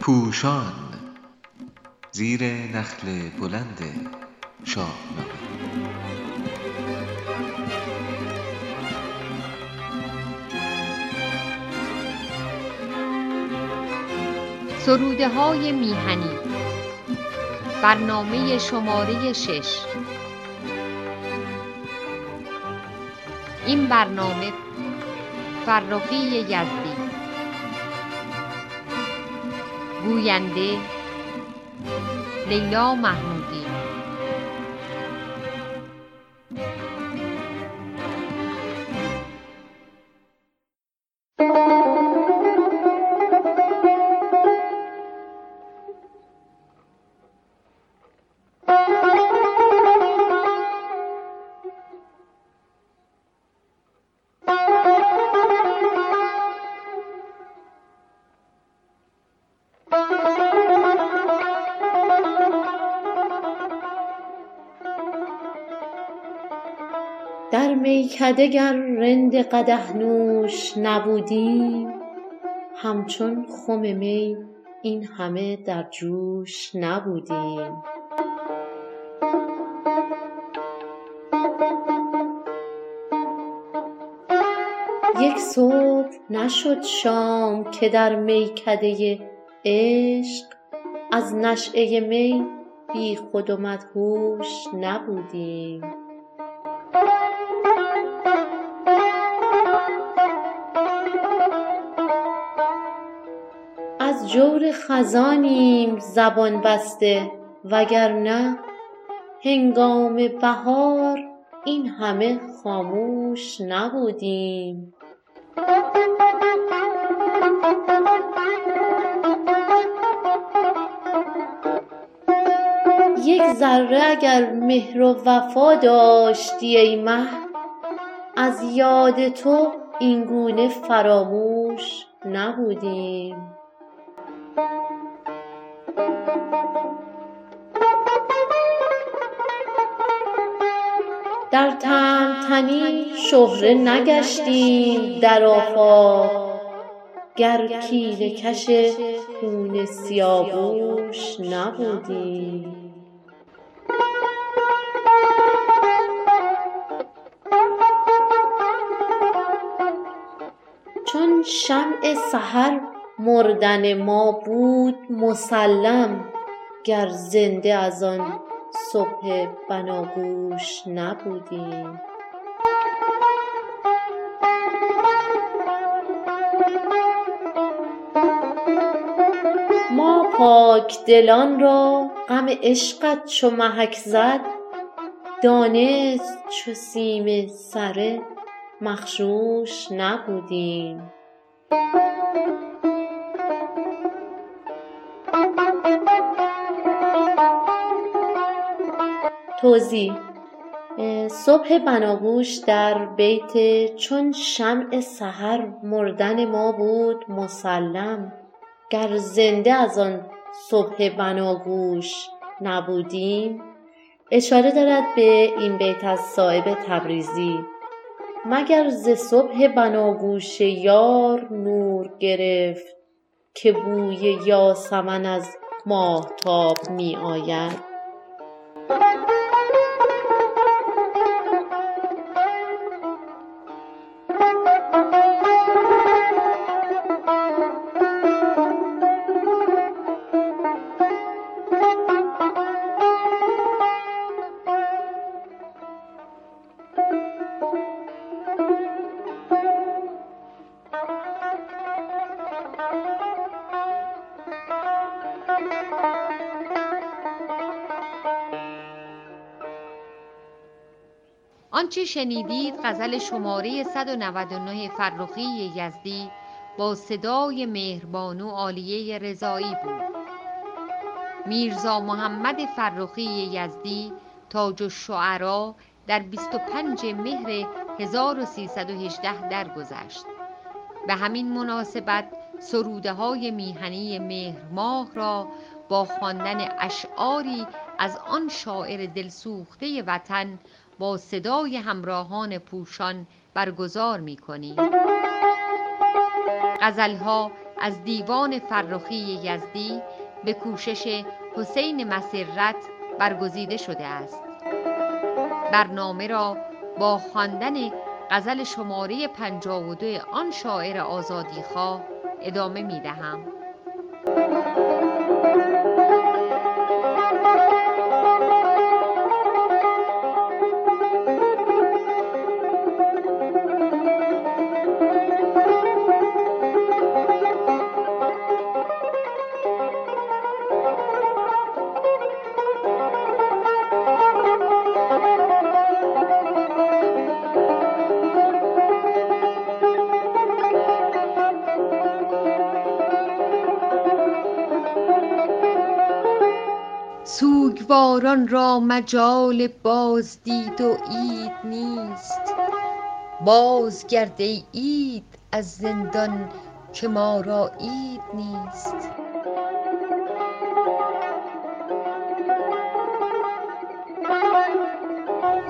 پوشان زیر نخل بلند شاهنامه سروده های میهنی برنامه شماره شش. این برنامه فرخی یزدی. گوینده لیلا محمودی میکده گر رند قدح نوش نبودیم همچون خم می این همه در جوش نبودیم یک صبح نشد شام که در میکده عشق از نشأه می بیخود و مدهوش نبودیم. جور خزانیم زبان بسته. وگرنه هنگام بهار این همه خاموش نبودیم. یک ذره اگر مهر و وفا داشتی ای مه از یاد تو اینگونه فراموش نبودیم. در تهمتنی شهره نگشتیم در آفاق. گر کیله کش خون سیاووش نبودیم. چون شمع سحر مردن ما بود مسلم گر زنده از آن صبح بناگوش نبودیم ما پاکدلان را غم عشقت چو محک زد دانست چو سیم سره مغشوش نبودیم. توضیح. صبح بناگوش در بیت چون شمع سحر مردن ما بود مسلم. گر زنده از آن صبح بناگوش نبودیم اشاره دارد به این بیت از صایب تبریزی. مگر ز صبح بناگوش یار نور گرفت که بوی یاسمن از ماهتاب می آید آنچه شنیدید غزل شماره 199 فرخی یزدی با صدای مهربانو عالیه رضایی بود. میرزا محمد فرخی یزدی تاج الشعرا در 25 مهر 1318 درگذشت. به همین مناسبت سروده های میهنی مهر ماه را با خواندن اشعاری از آن شاعر دلسوخته وطن با صدای همراهان پوشان برگزار می کنیم. غزلها از دیوان فرخی یزدی به کوشش حسین مسرت برگزیده شده است برنامه را با خواندن غزل شماره 52 آن شاعر آزادیخواه ادامه می دهم. سوگواران را مجال بازدید و عید نیست. بازگرد ای عید از زندان که ما را عید نیست.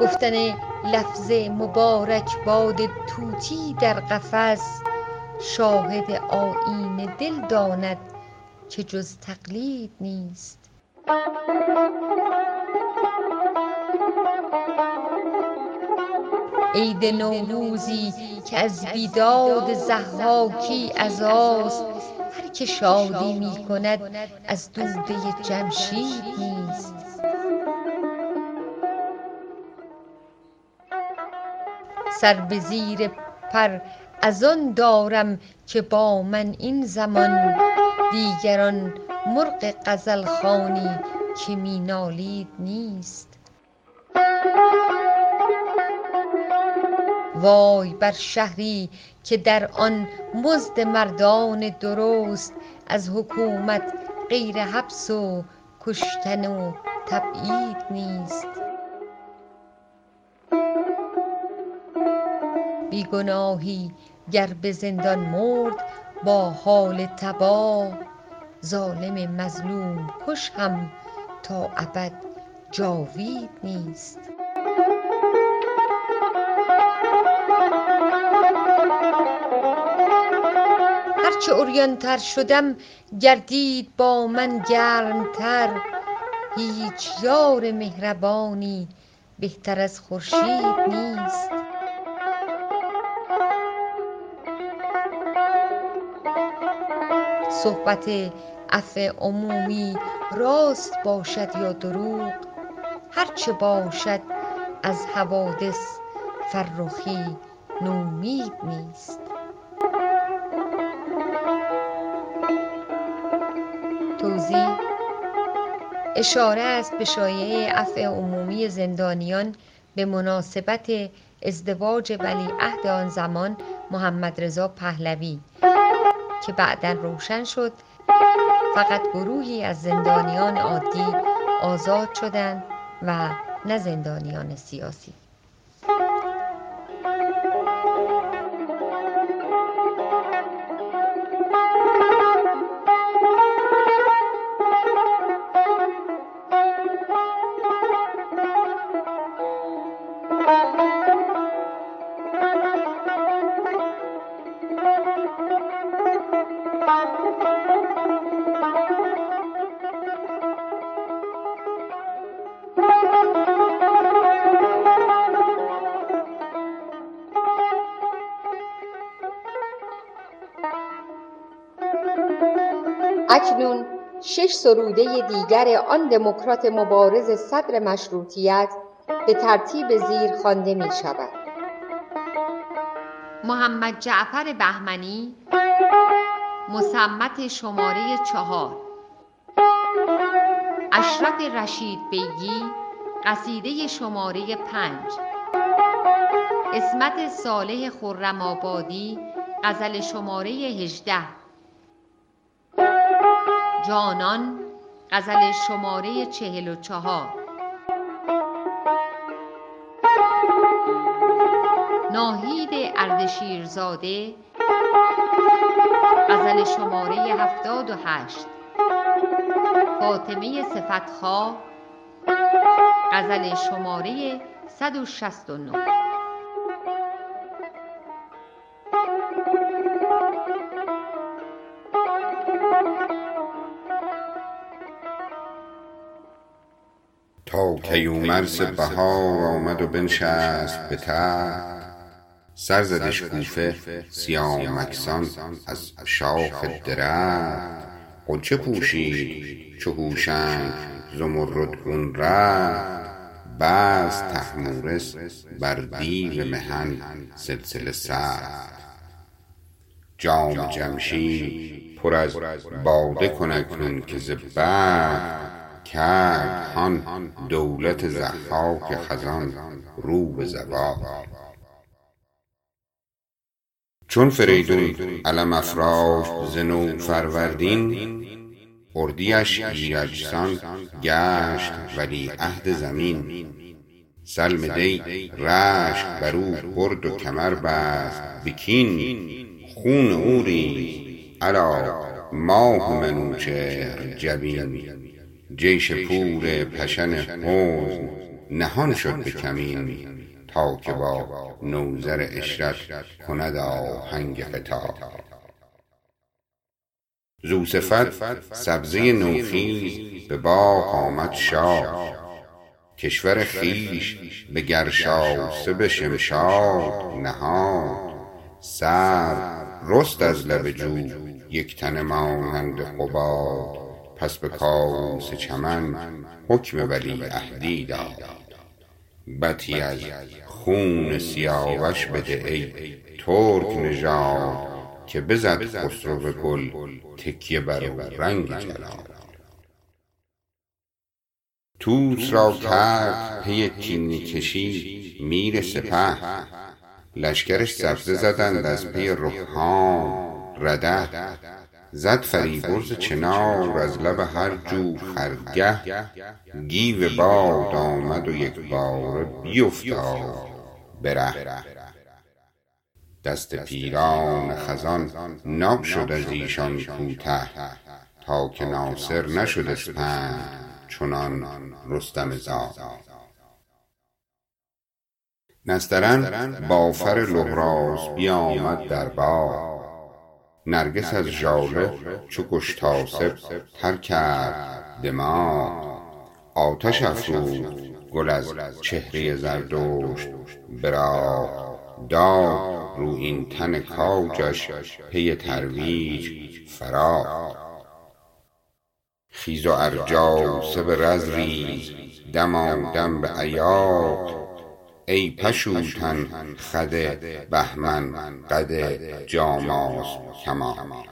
گفتن لفظ مبارک باد طوطی در قفس شاهد آیین دل داند که جز تقلید نیست. عید نوروزی که از بیداد ضحاکی عزاست هر که شادی می کند از دوده جمشید نیست. سر به زیر پر از آن دارم که با من این زمان دیگران مرغ غزلخوانی که می نالید نیست. وای بر شهری که در آن مزد مردان درست از حکومت غیر حبس و کشتن و تبعید نیست. بی گناهی گر به زندان مرد با حال تباه ظالم مظلوم کش هم تا ابد جاوید نیست. هرچه عریان تر شدم گردید با من گرم تر هیچ یار مهربانی بهتر از خورشید نیست. صحبت عفو عمومی راست باشد یا دروغ هرچه باشد از حوادث فرخی نومید نیست. توضیح اشاره است به شایعه عفو عمومی زندانیان به مناسبت ازدواج ولیعهد آن زمان محمد رضا پهلوی. که بعدا روشن شد. فقط گروهی از زندانیان عادی آزاد شدند و نه زندانیان سیاسی. شش سروده دیگر آن دموکرات مبارز صدر مشروطیت به ترتیب زیر خوانده می شود. محمد جعفر بهمنی مصمت شماره چهار. اشرف رشید بیگی قصیده شماره پنج. اسمت صالح خرم آبادی غزل شماره هجده. جانان غزل شماره چهل و چهار. ناهید اردشیرزاده غزل شماره هفتاد و هشت. فاطمه صفتخواه غزل شماره 169 تا کیومرث بهار آمد و بنشست به تخت. سر زدش کوفه سیامکسان از شاخ درخت. غنچه پوشید؟ چو هوشنگ؟ زمردگون رخت بست طهمورث بر دیو مهن سلسله سخت. جام جمشید پر از باده کن اکنون که ز کرد هان دولت ضحاک خزان رو به زوال. چون فریدون علم افراشت ز نو فروردین اردیش ایرجسان گشت ولیعهد زمین. سلم دی رشک برو برد و کمر بست. به کین خون او ریخت الا ماه منوچهر جبین. جیش پور پشن حزن نهان شد به کمین تا که با نوذر عشرت کند آهنگ قتال زو صفت سبزه نوخیز به باغ آمد شاد کشور خویش به گرشاسه به شمشاد نهاد. سرو رست از لب جو. یک تنه مانند قباد پس به کاووس چمن حکم ولیعهدی داد. بطی از خون سیاوش بده ای ترک نژاد که بزد خسرو گل تکیه بر اورنگ جلال طوس را کرد پی کینه کشی میر سپه. لشکر سبزه زدند از پی رهام رده زد فریبرز چنار از لب هر جو خرگه گیو باد آمد و یکباره بیفتاد به ره دست پیران خزان ناک شد از ایشان کوته تا که ناصر نشد اسپند چنان رستم زاد. نسترن با فر بیامد در باغ نرگس از ژاله چو گشتاسپ تر کرد دماغ. آتش افروخت گل از چهره زردشت به راغ داد رویین تن کاجش پی ترویج فراغ خیز و ارجاسب رز ریز دمادم به ایاغ ای پشوتن خد بهمن قد جاماسب کمال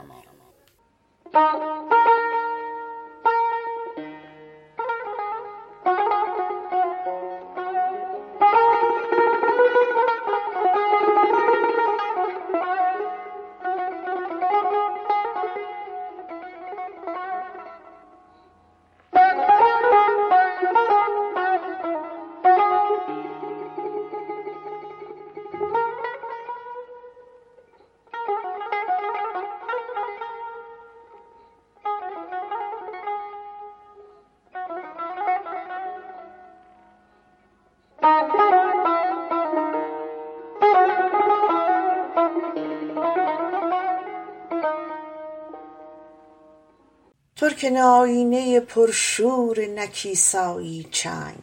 آیینه پرشور نکیسایی چنگ.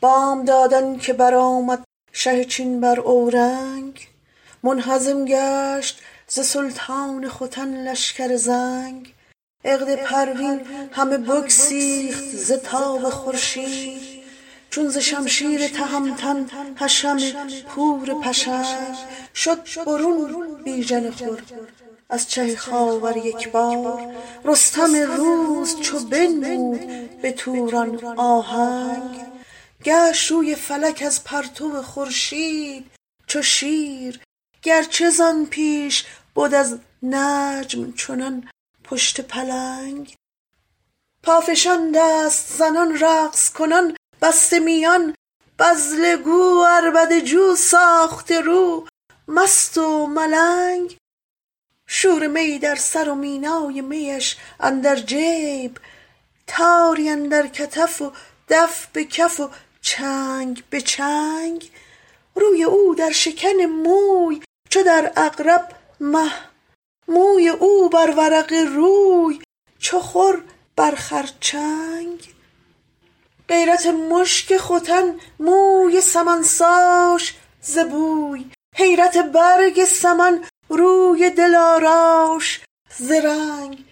بامداد آنکه برآمد شه چین بر اورنگ. منهزم گشت ز سلطان ختن لشکر زنگ. عقد پروین همه بگسیخت ز تاب خورشید. چون ز شمشیر تهمتن حشم پور پشنگ. شد برون بیژن خود از چه خاور یکبار رستم روز چو بنمود به توران آهنگ. گشت روی فلک از پرتو خورشید چو شیر. گرچه زان پیش بد از نجم چنان پشت پلنگ. پافشان دست زنان رقص کنان بسته میان. بذله گو عربده جو ساخته رو مست و ملنگ. شور می در سر و مینای میش اندر جیب تاری اندر کتف و دف به کف و چنگ به چنگ. روی او در شکن موی چو در عقرب مه موی او بر ورق روی چو خور بر خرچنگ. غیرت مشک ختن موی سمنساش ز بوی حیرت برگ سمن روی دلاراش ز رنگ.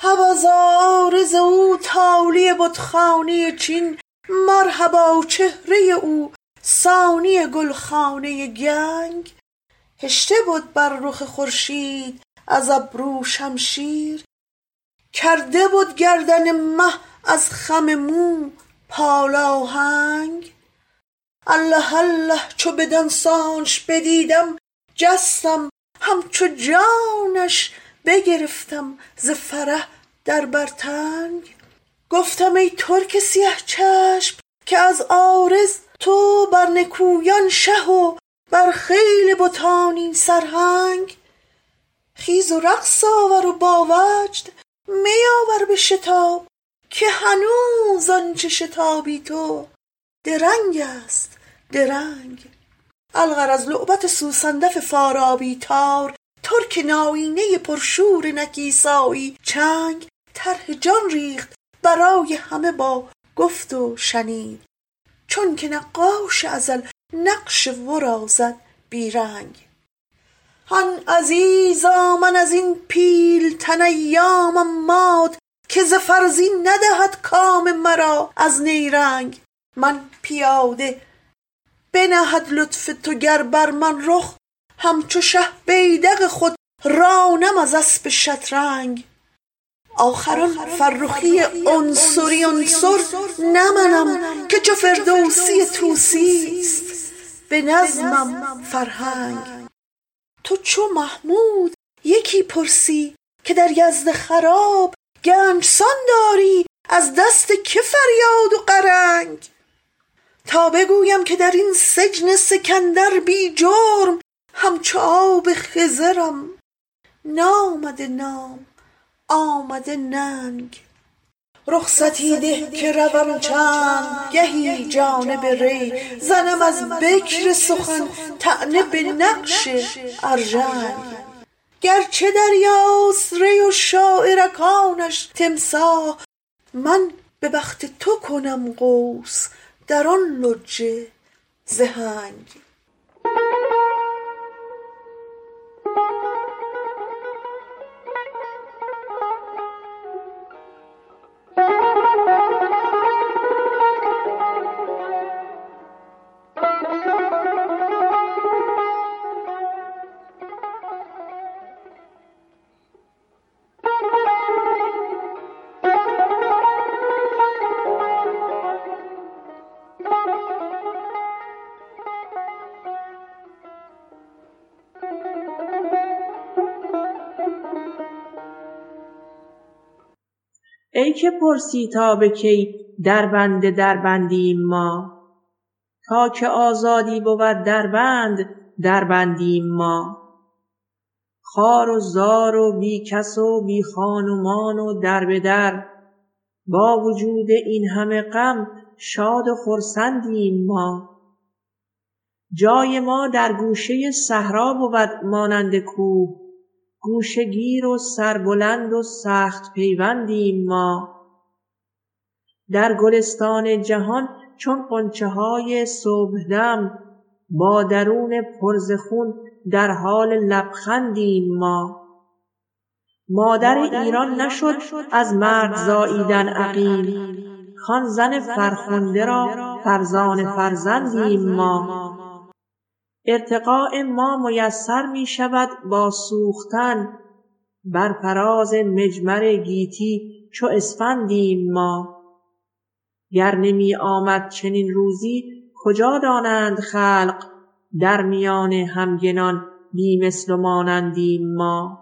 هوازار عارض او تالی بتخانه چین. مرحبا چهره او سانی گلخانه گنگ. هشته بد بر رخ خورشید از ابرو شمشیر. کرده بد گردن مه از خم مو پالاهنگ الله الله چو بدان سانش بدیدم جستم همچو جانش بگرفتم ز فرح در بر تنگ گفتم ای ترک سیه چشم که از عارض تو بر نکویان شه و بر خیل بتان این سرهنگ. خیز و رقص آور و با وجد می آور به شتاب که هنوز آنچه شتابی تو درنگ است درنگ. الغرض لعبت سوسندف فارابی تار ترک نایینه پرشور نکیسایی. چنگ طرح جان ریخت برای همه با گفت و شنید. چونک نقاش ازل نقش ورا زد بی رنگ هان عزیزا من از این پیلتن ایامم مات که ز فرزین ندهد کام مرا از نیرنگ. من پیاده بنهد لطف تو گر بر من رخ همچو شه بیدق خود رانم از اسپ شطرنج آخر آن فرخی عنصری عنصر نه منم که چو فردوسی طوسیست به نظمم فرهنگ. تو چو محمود یکی پرسی که در یزد خراب گنج سان داری از دست که فریاد و غرنگ تا بگویم که در این سجن سکندر بی جرم همچو آب خضرم. نامده نام آمده ننگ. رخصتی ده که روم چند گهی جانب ری زنم از بکر سخن طعنه به نقش ارژنگ. گرچه دریاست ری و شاعرکانش تمساح من به بخت تو کنم غوص در آن لجه ز ای که پرسی تا به کی دربند دربندیم ما؟ تا که آزادی بود دربند دربندیم ما؟ خوار و زار و بی کس و بی خان و مان و دربدر با وجود این همه غم شاد و خرسندیم ما. جای ما در گوشه صحرا بود مانند کوه گوشه گیر و سربلند و سخت پیوندیم ما. در گلستان جهان چون غنچه های صبحدم با درون پر ز خون در حال لبخندیم ما. مادر ایران نشد از مرد زاییدن عقیم کان زن فرخنده را فرزانه فرزندیم ما. ارتقاء ما میسر می شود با سوختن. بر فراز مجمر گیتی چو اسفندیم ما. گر نمی آمد چنین روزی کجا دانند خلق؟ در میان همگنان بی مثل و مانندیم ما.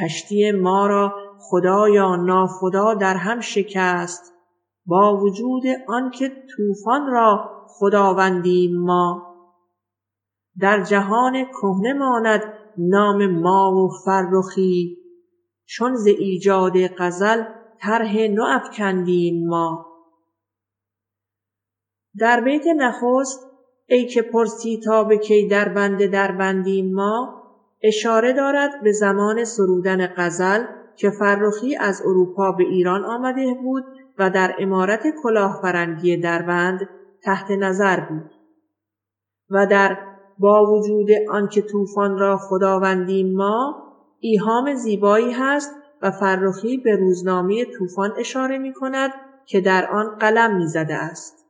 کشتی ما را خدایا ناخدا در هم شکست. با وجود آنکه طوفان را خداوندیم ما. در جهان کهنه ماند نام ما و فرخی. چون ز ایجاد غزل طرح نو افکندیم ما. در بیت نخست ای که پرسی تا به کی دربند دربندیم ما اشاره دارد به زمان سرودن غزل که فرخی از اروپا به ایران آمده بود و در امارت کلاهبرنگی دربند تحت نظر بود. و در با وجود آنکه طوفان را خداوندیم ما ایهام زیبایی هست و فرخی به روزنامه طوفان اشاره می کند که در آن قلم می زده است.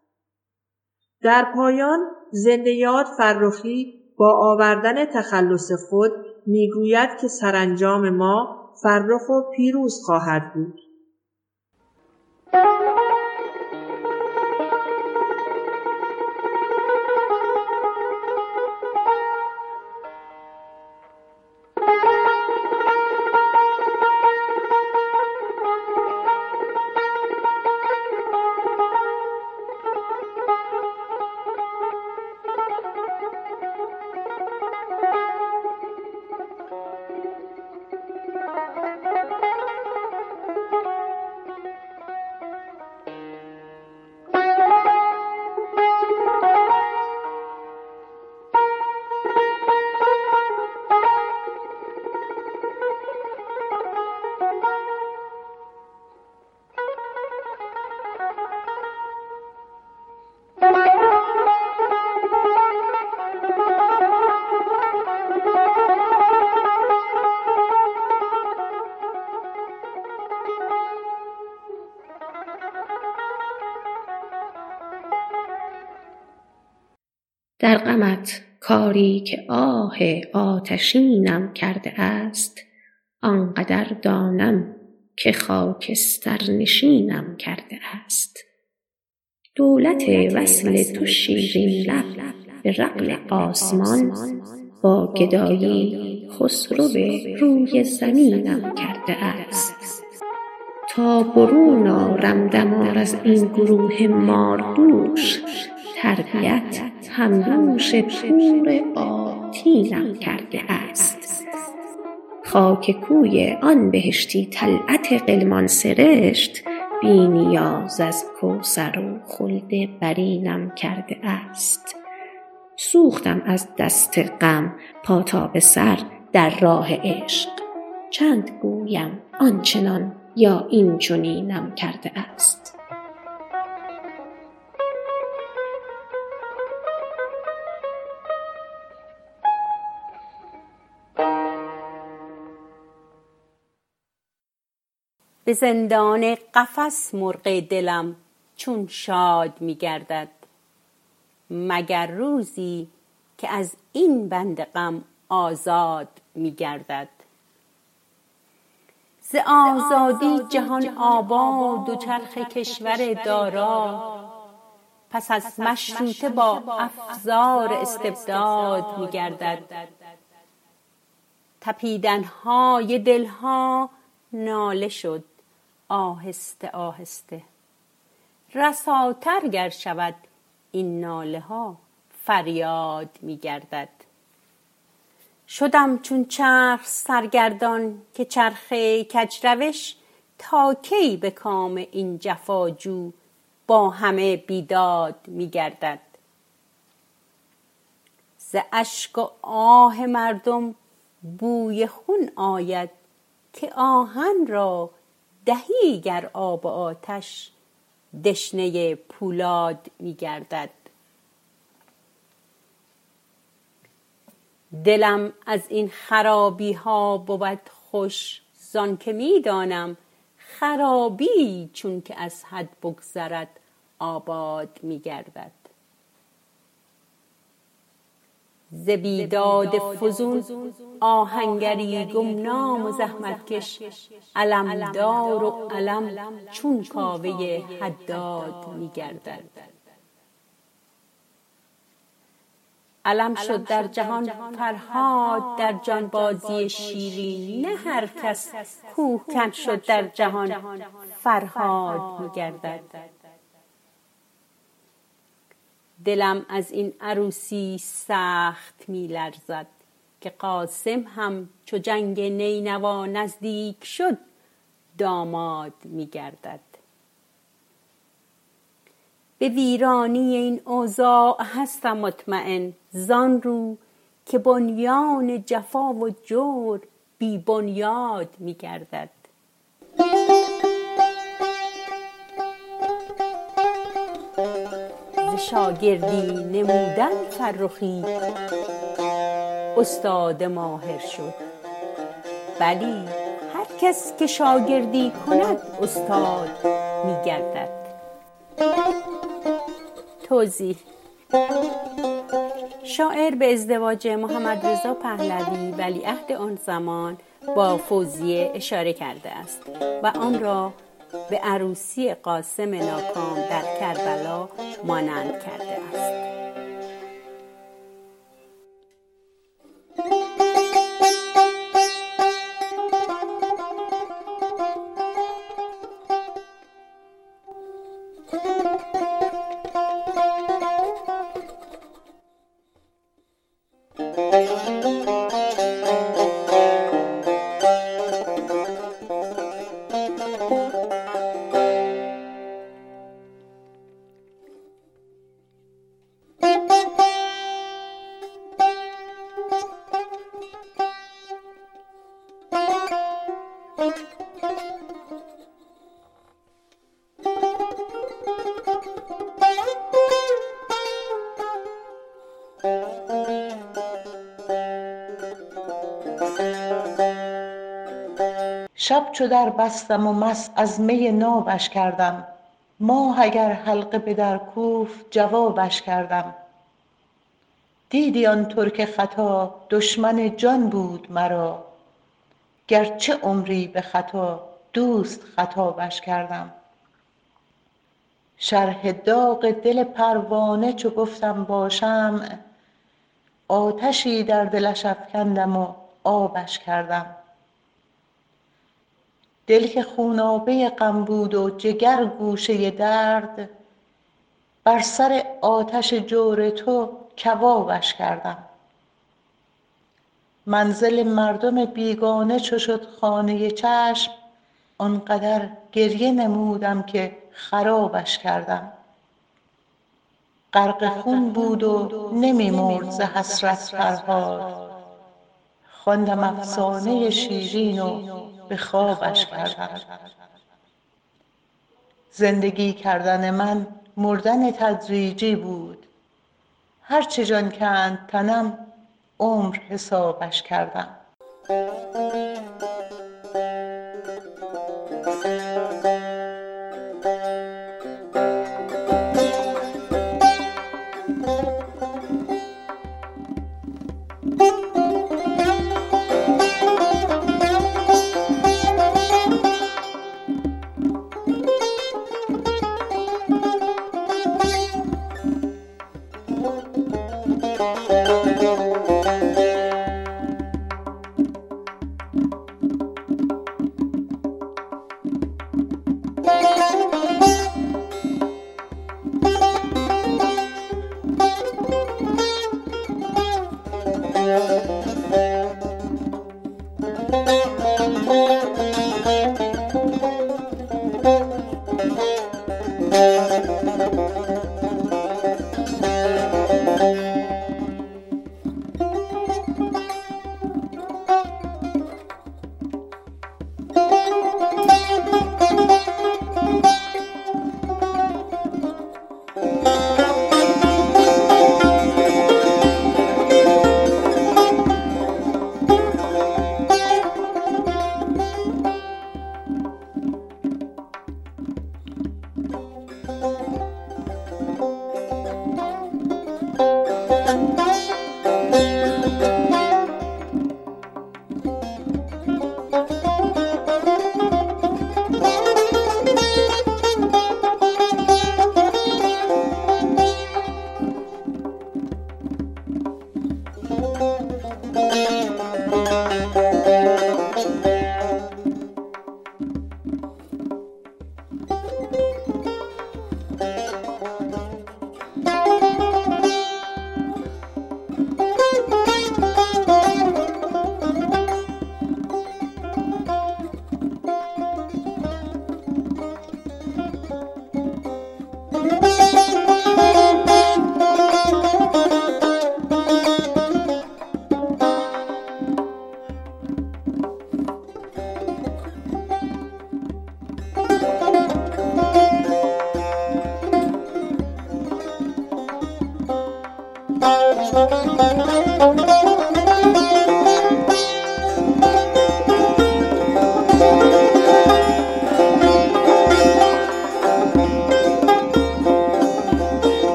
در پایان زنده یاد فرخی با آوردن تخلص خود می‌گوید که سرانجام ما فرخ و پیروز خواهد بود. که آه آتشینم کرده است آنقدر دانم که خاکستر نشینم کرده است. دولت وصل تو شیرین لب به رقل آسمان با گدایی خسرو روی زمینم کرده است. تا برون آرم دمار از این گروه ماردوش تربیت همدوش پور آتینم کرده است. خاک کوی آن بهشتی طلعت غلمان سرشت بی نیاز از کوثر و خلد برینم کرده است. سوختم از دست غم پا تا به سر در راه عشق. چند گویم آنچنان یا این چنینم کرده است. به زندان قفس مرغ دلم چون شاد می گردد مگر روزی که از این بند غم آزاد می گردد ز آزادی جهان آباد و چرخ کشور دارا. پس از مشروطه با افزار استبداد می گردد تپیدن های دلها ناله شد. آهسته آهسته. رساتر گر شود این ناله ها فریاد می گردد. شدم چون چرخ سرگردان که چرخه کجروش تا کی به کام این جفاجو با همه بیداد می گردد. ز اشک و آه مردم بوی خون آید که آهن را دهی گر آب و آتش دشنه پولاد می گردد. دلم از این خرابی ها بود خوش زان که می دانم خرابی چون که از حد بگذرد آباد می گردد. ز بیداد فزون آهنگری گمنام و زحمتکش. علمدار و علم چون کاوه حداد می گردد علم شد در جهان فرهاد در جانبازی شیرین. نه هر کس کوهکن شد در جهان فرهاد می گردد دلم از این عروسی سخت می لرزد که قاسم هم چو جنگ نینوا نزدیک شد داماد می گردد به ویرانی این اوضاع هستم مطمئن زان رو که بنیان جفا و جور بی بنیاد می گردد شاگردی نمودن فرخی. استاد ماهر شد. بلی هر کس که شاگردی کند استاد می گردد توضیح شاعر به ازدواج محمد رضا پهلوی ولیعهد آن زمان با فوزیه اشاره کرده است و آن را به عروسی قاسم ناکام در کربلا مانند کرده است. شب چو در بستم و مست از می نابش کردم. ماه اگر حلقه به در کوفت جوابش کردم. دیدی آن ترک ختا دشمن جان بود مرا. گرچه عمری به خطا دوست خطابش کردم. شرح داغ دل پروانه چو گفتم با شمع آتشی در دلش افکندم و آبش کردم. دل که خونابه غم بود و جگر گوشه درد بر سر آتش جور تو کبابش کردم. منزل مردم بیگانه چو شد خانه چشم آنقدر گریه نمودم که خرابش کردم. غرق خون بود و نمی مرد ز حسرت فرهاد. خواندم افسانه شیرین و به خوابش کردم زندگی کردن من مردن تدریجی بود. هر چه جان کند تنم عمر حسابش کردم.